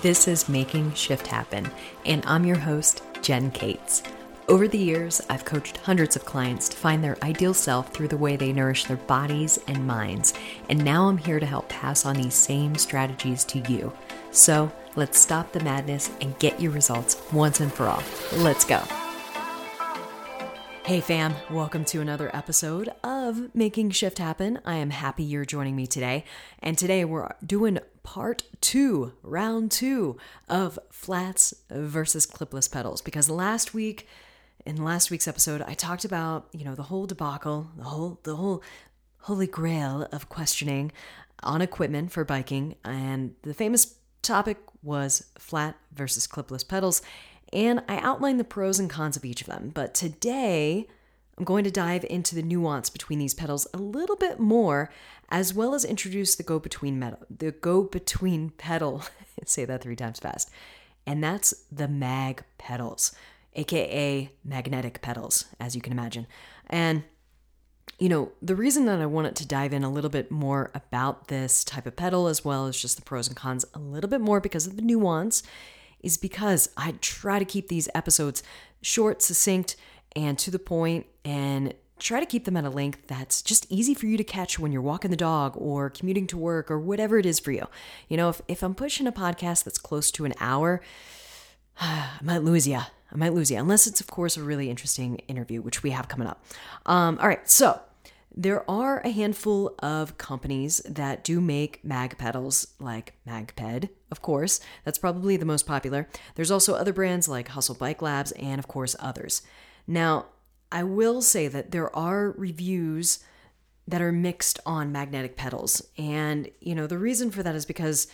This is Making Shift Happen, and I'm your host, Jen Cates. Over the years, I've coached hundreds of clients to find their ideal self through the way they nourish their bodies and minds, and now I'm here to help pass on these same strategies to you. So let's stop the madness and get your results once and for all. Let's go. Hey, fam, welcome to another episode of Making Shift Happen. I am happy you're joining me today. And today we're doing part two, round two of flats versus clipless pedals. Because last week, in last week's episode, I talked about, you know, the whole debacle, the whole, the whole holy grail of questioning on equipment for biking. And the famous topic was flat versus clipless pedals and I outlined the pros and cons of each of them. But today, I'm going to dive into the nuance between these pedals a little bit more, as well as introduce the go between metal, the go between pedal. say that three times fast, and that's the mag pedals, aka magnetic pedals, as you can imagine. And you know, the reason that I wanted to dive in a little bit more about this type of pedal, as well as just the pros and cons a little bit more because of the nuance, is because I try to keep these episodes short, succinct, and to the point, and try to keep them at a length that's just easy for you to catch when you're walking the dog or commuting to work or whatever it is for you. You know, if, if I'm pushing a podcast that's close to an hour, I might lose you. I might lose you, unless it's, of course, a really interesting interview, which we have coming up. Um, all right, so there are a handful of companies that do make mag pedals, like Magped, of course. That's probably the most popular. There's also other brands like Hustle Bike Labs, and of course, others. Now, I will say that there are reviews that are mixed on magnetic pedals. And, you know, the reason for that is because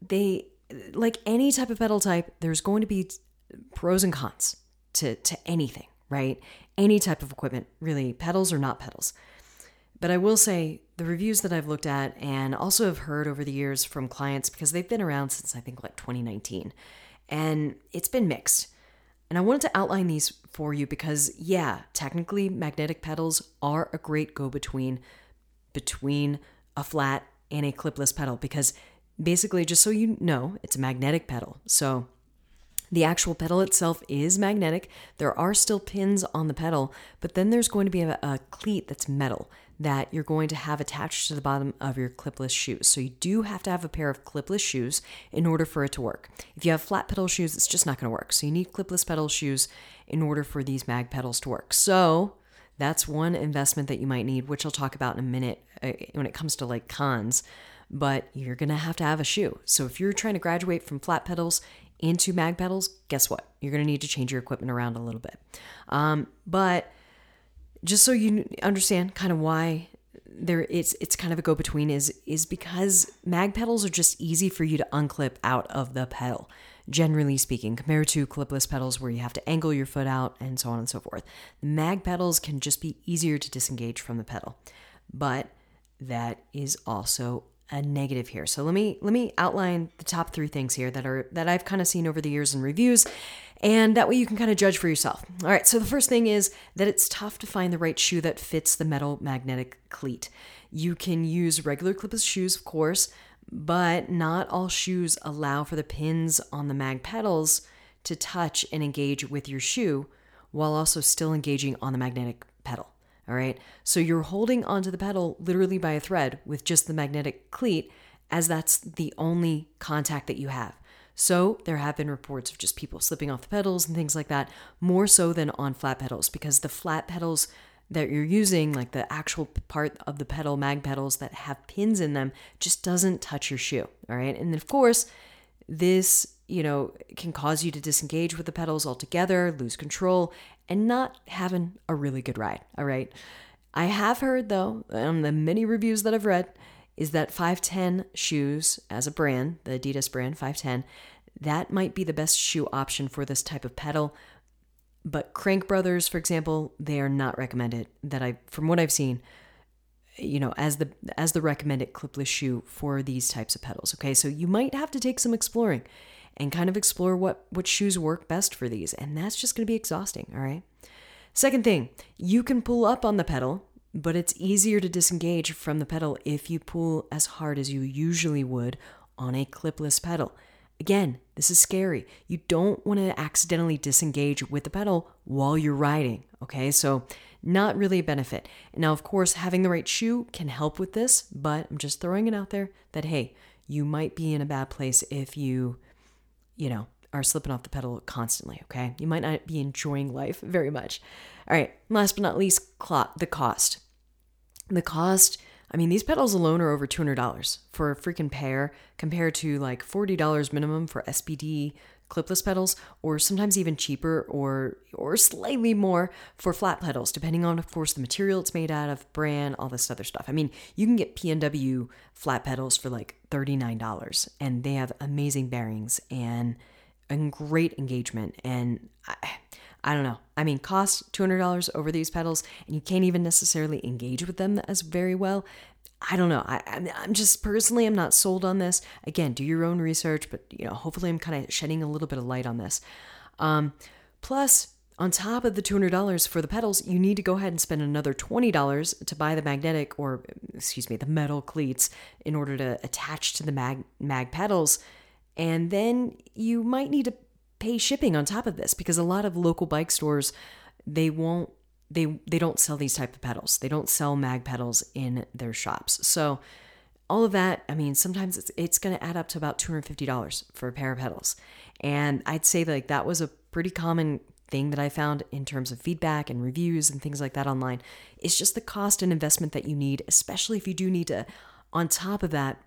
they, like any type of pedal type, there's going to be pros and cons to, to anything, right? Any type of equipment, really, pedals or not pedals. But I will say the reviews that I've looked at and also have heard over the years from clients because they've been around since I think like 2019 and it's been mixed. And I wanted to outline these for you because, yeah, technically, magnetic pedals are a great go between between a flat and a clipless pedal because basically, just so you know, it's a magnetic pedal. So the actual pedal itself is magnetic. There are still pins on the pedal, but then there's going to be a, a cleat that's metal that you're going to have attached to the bottom of your clipless shoes. So you do have to have a pair of clipless shoes in order for it to work. If you have flat pedal shoes, it's just not going to work. So you need clipless pedal shoes in order for these mag pedals to work. So that's one investment that you might need, which I'll talk about in a minute uh, when it comes to like cons. But you're going to have to have a shoe. So if you're trying to graduate from flat pedals into mag pedals, guess what? You're going to need to change your equipment around a little bit. Um, but just so you understand kind of why there it's it's kind of a go between is is because mag pedals are just easy for you to unclip out of the pedal generally speaking compared to clipless pedals where you have to angle your foot out and so on and so forth. The mag pedals can just be easier to disengage from the pedal but that is also a negative here so let me let me outline the top three things here that are that i've kind of seen over the years in reviews and that way you can kind of judge for yourself. All right, so the first thing is that it's tough to find the right shoe that fits the metal magnetic cleat. You can use regular clipless shoes, of course, but not all shoes allow for the pins on the mag pedals to touch and engage with your shoe while also still engaging on the magnetic pedal. All right, so you're holding onto the pedal literally by a thread with just the magnetic cleat, as that's the only contact that you have. So there have been reports of just people slipping off the pedals and things like that, more so than on flat pedals, because the flat pedals that you're using, like the actual part of the pedal, mag pedals that have pins in them, just doesn't touch your shoe. All right. And of course, this, you know, can cause you to disengage with the pedals altogether, lose control, and not having a really good ride. All right. I have heard, though, on the many reviews that I've read, is that 510 shoes as a brand, the Adidas brand 510, that might be the best shoe option for this type of pedal. But Crank Brothers, for example, they are not recommended. That I, from what I've seen, you know, as the as the recommended clipless shoe for these types of pedals. Okay, so you might have to take some exploring and kind of explore what what shoes work best for these, and that's just going to be exhausting. All right. Second thing, you can pull up on the pedal but it's easier to disengage from the pedal if you pull as hard as you usually would on a clipless pedal. Again, this is scary. You don't want to accidentally disengage with the pedal while you're riding, okay? So, not really a benefit. Now, of course, having the right shoe can help with this, but I'm just throwing it out there that hey, you might be in a bad place if you, you know, are slipping off the pedal constantly, okay? You might not be enjoying life very much. All right, last but not least, the cost. The cost, I mean, these pedals alone are over $200 for a freaking pair compared to like $40 minimum for SPD clipless pedals or sometimes even cheaper or or slightly more for flat pedals depending on of course the material it's made out of brand all this other stuff i mean you can get pnw flat pedals for like $39 and they have amazing bearings and and great engagement. And I, I don't know. I mean, cost $200 over these pedals, and you can't even necessarily engage with them as very well. I don't know. I, I'm just personally, I'm not sold on this. Again, do your own research, but you know, hopefully, I'm kind of shedding a little bit of light on this. Um, plus, on top of the $200 for the pedals, you need to go ahead and spend another $20 to buy the magnetic or, excuse me, the metal cleats in order to attach to the mag, mag pedals and then you might need to pay shipping on top of this because a lot of local bike stores they won't they they don't sell these type of pedals. They don't sell mag pedals in their shops. So all of that, I mean, sometimes it's it's going to add up to about $250 for a pair of pedals. And I'd say like that was a pretty common thing that I found in terms of feedback and reviews and things like that online. It's just the cost and investment that you need, especially if you do need to on top of that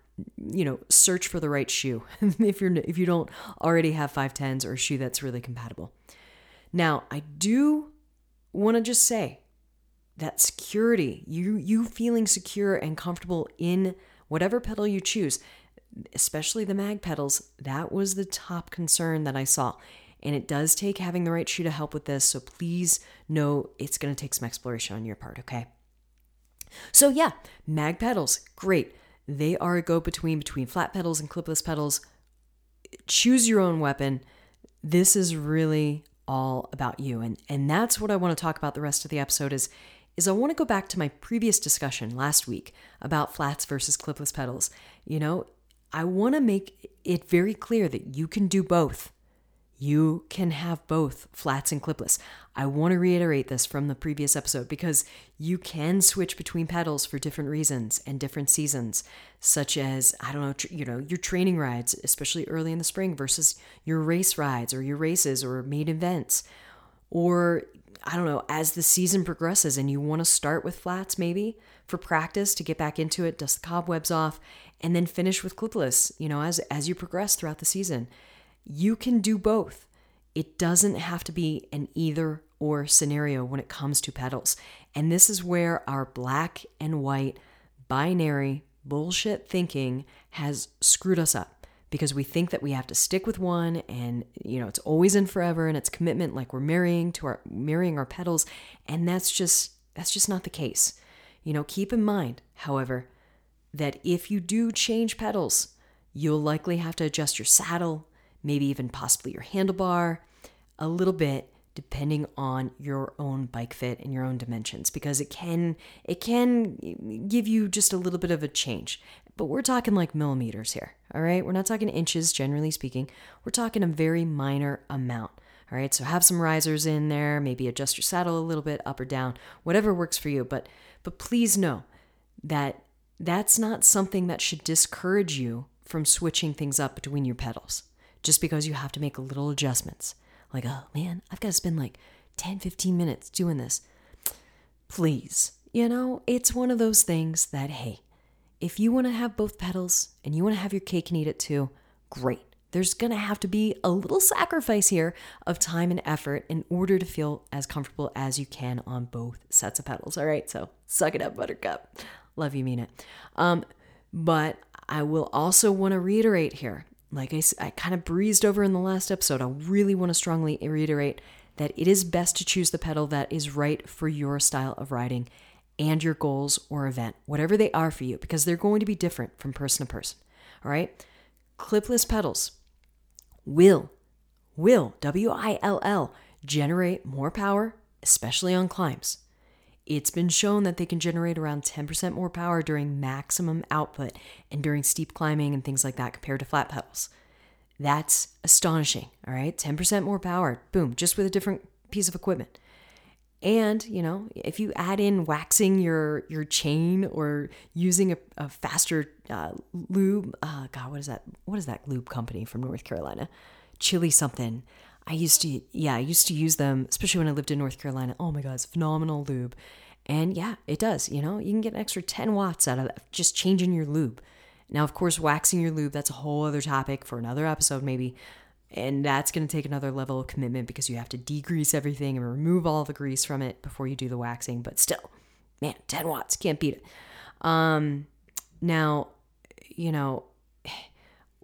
you know, search for the right shoe if you're if you don't already have 510s or a shoe that's really compatible. Now, I do want to just say that security, you you feeling secure and comfortable in whatever pedal you choose, especially the mag pedals, that was the top concern that I saw. And it does take having the right shoe to help with this, so please know it's going to take some exploration on your part, okay? So yeah, mag pedals, great. They are a go between between flat pedals and clipless pedals. Choose your own weapon. This is really all about you. And and that's what I want to talk about the rest of the episode is is I want to go back to my previous discussion last week about flats versus clipless pedals. You know, I want to make it very clear that you can do both. You can have both flats and clipless. I want to reiterate this from the previous episode because you can switch between pedals for different reasons and different seasons, such as I don't know, tr- you know, your training rides, especially early in the spring versus your race rides or your races or main events. Or I don't know, as the season progresses and you want to start with flats maybe for practice to get back into it, dust the cobwebs off, and then finish with clipless, you know, as as you progress throughout the season. You can do both. It doesn't have to be an either or scenario when it comes to pedals. And this is where our black and white binary bullshit thinking has screwed us up because we think that we have to stick with one and you know it's always and forever and it's commitment like we're marrying to our marrying our pedals and that's just that's just not the case. You know, keep in mind, however, that if you do change pedals, you'll likely have to adjust your saddle, maybe even possibly your handlebar, a little bit depending on your own bike fit and your own dimensions because it can it can give you just a little bit of a change. But we're talking like millimeters here all right? We're not talking inches generally speaking. We're talking a very minor amount all right? So have some risers in there maybe adjust your saddle a little bit up or down whatever works for you. But but please know that that's not something that should discourage you from switching things up between your pedals just because you have to make little adjustments. Like, oh man, I've got to spend like 10, 15 minutes doing this. Please, you know, it's one of those things that, hey, if you want to have both pedals and you want to have your cake and eat it too, great. There's going to have to be a little sacrifice here of time and effort in order to feel as comfortable as you can on both sets of pedals. All right, so suck it up, Buttercup. Love you, mean it. Um, but I will also want to reiterate here like I, I kind of breezed over in the last episode, I really want to strongly reiterate that it is best to choose the pedal that is right for your style of riding and your goals or event, whatever they are for you, because they're going to be different from person to person. All right? Clipless pedals will, will, W I L L, generate more power, especially on climbs. It's been shown that they can generate around 10% more power during maximum output and during steep climbing and things like that compared to flat pedals. That's astonishing. All right. 10% more power. Boom. Just with a different piece of equipment. And, you know, if you add in waxing your your chain or using a, a faster uh, lube, uh, God, what is that? What is that lube company from North Carolina? Chili something. I used to, yeah, I used to use them, especially when I lived in North Carolina. Oh my God, it's phenomenal lube. And yeah, it does. You know, you can get an extra 10 watts out of that, just changing your lube. Now, of course, waxing your lube, that's a whole other topic for another episode, maybe. And that's going to take another level of commitment because you have to degrease everything and remove all the grease from it before you do the waxing. But still, man, 10 watts, can't beat it. Um, now, you know,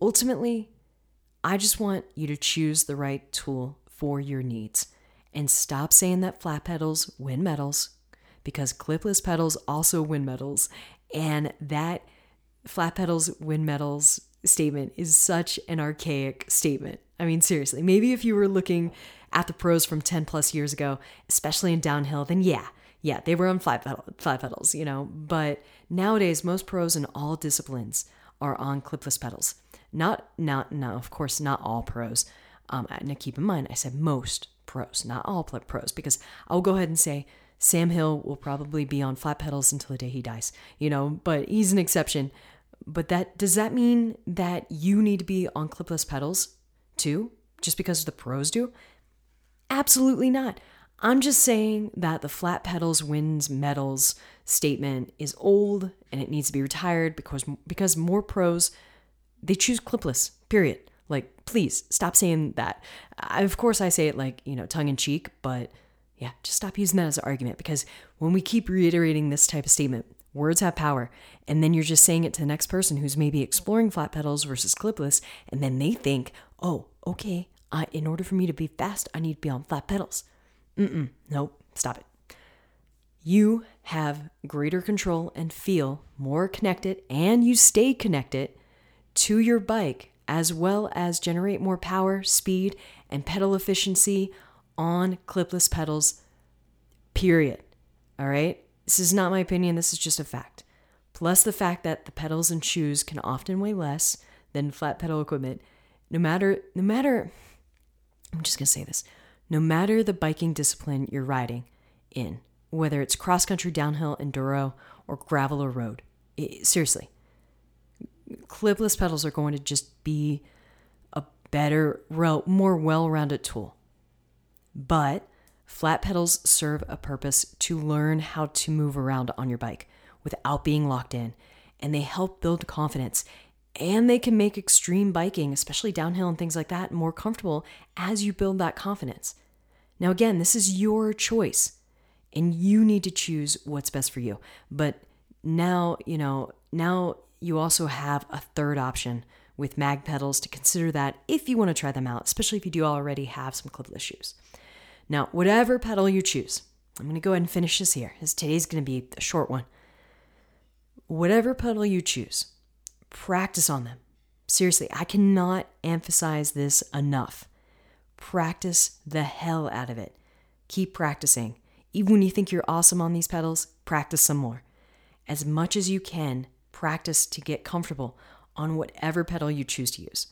ultimately, I just want you to choose the right tool for your needs and stop saying that flat pedals win medals because clipless pedals also win medals. And that flat pedals win medals statement is such an archaic statement. I mean, seriously, maybe if you were looking at the pros from 10 plus years ago, especially in downhill, then yeah, yeah, they were on flat, pedal, flat pedals, you know. But nowadays, most pros in all disciplines are on clipless pedals. Not, not, no, of course, not all pros. Um, now keep in mind, I said most pros, not all pros, because I'll go ahead and say Sam Hill will probably be on flat pedals until the day he dies, you know, but he's an exception. But that does that mean that you need to be on clipless pedals too, just because the pros do? Absolutely not. I'm just saying that the flat pedals wins medals statement is old and it needs to be retired because because more pros they choose clipless. Period. Like please stop saying that. I, of course I say it like, you know, tongue in cheek, but yeah, just stop using that as an argument because when we keep reiterating this type of statement, words have power. And then you're just saying it to the next person who's maybe exploring flat pedals versus clipless. And then they think, oh, okay, uh, in order for me to be fast, I need to be on flat pedals. Mm-mm, nope, stop it. You have greater control and feel more connected, and you stay connected to your bike, as well as generate more power, speed, and pedal efficiency on clipless pedals, period. All right? This is not my opinion, this is just a fact. Plus, the fact that the pedals and shoes can often weigh less than flat pedal equipment, no matter, no matter, I'm just gonna say this, no matter the biking discipline you're riding in, whether it's cross country, downhill, enduro, or gravel or road. It, seriously, clipless pedals are going to just be a better, more well rounded tool. But flat pedals serve a purpose to learn how to move around on your bike without being locked in, and they help build confidence. And they can make extreme biking, especially downhill and things like that, more comfortable as you build that confidence. Now, again, this is your choice, and you need to choose what's best for you. But now, you know, now you also have a third option with mag pedals to consider that if you want to try them out, especially if you do already have some clipless shoes. Now, whatever pedal you choose, I'm going to go ahead and finish this here, as today's going to be a short one. Whatever pedal you choose, practice on them. Seriously, I cannot emphasize this enough. Practice the hell out of it. Keep practicing. Even when you think you're awesome on these pedals, practice some more. As much as you can, practice to get comfortable on whatever pedal you choose to use.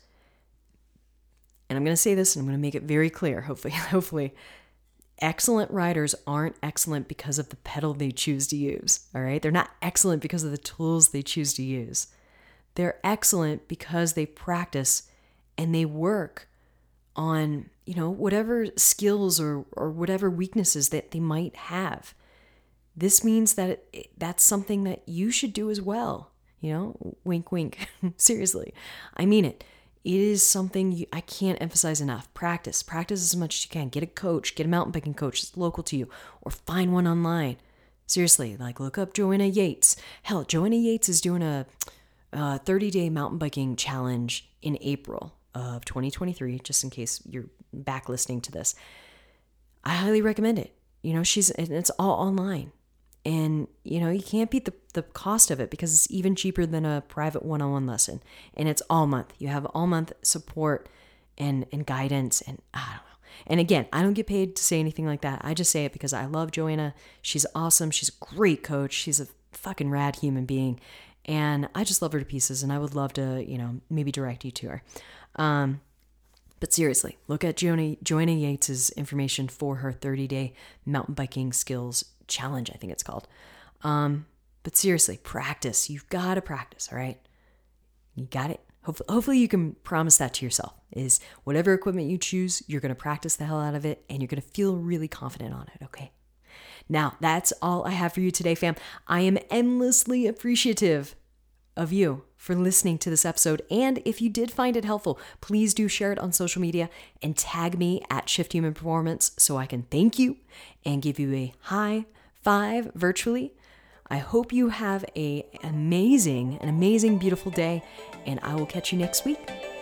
And I'm going to say this and I'm going to make it very clear, hopefully, hopefully excellent riders aren't excellent because of the pedal they choose to use, all right? They're not excellent because of the tools they choose to use. They're excellent because they practice and they work on, you know, whatever skills or or whatever weaknesses that they might have. This means that it, that's something that you should do as well. You know, wink, wink. Seriously, I mean it it is something you, I can't emphasize enough. Practice, practice as much as you can. Get a coach, get a mountain biking coach that's local to you, or find one online. Seriously, like look up Joanna Yates. Hell, Joanna Yates is doing a 30 day mountain biking challenge in April of 2023, just in case you're back listening to this. I highly recommend it. You know, she's, and it's all online and you know you can't beat the, the cost of it because it's even cheaper than a private one-on-one lesson. And it's all month. You have all month support and and guidance and i don't know. And again i don't get paid to say anything like that. I just say it because i love joanna. She's awesome. She's a great coach. She's a fucking rad human being. And i just love her to pieces and i would love to you know maybe direct you to her. Um, But seriously, look at Joanna, Joanna Yates's information for her 30 day mountain biking skills challenge, I think it's called. Um, but seriously, practice. You've got to practice, all right? You got it. Hopefully, hopefully, you can promise that to yourself is whatever equipment you choose, you're going to practice the hell out of it and you're going to feel really confident on it, okay? Now, that's all I have for you today, fam. I am endlessly appreciative of you for listening to this episode. And if you did find it helpful, please do share it on social media and tag me at Shift Human Performance so I can thank you and give you a high five virtually. I hope you have a amazing, an amazing, beautiful day, and I will catch you next week.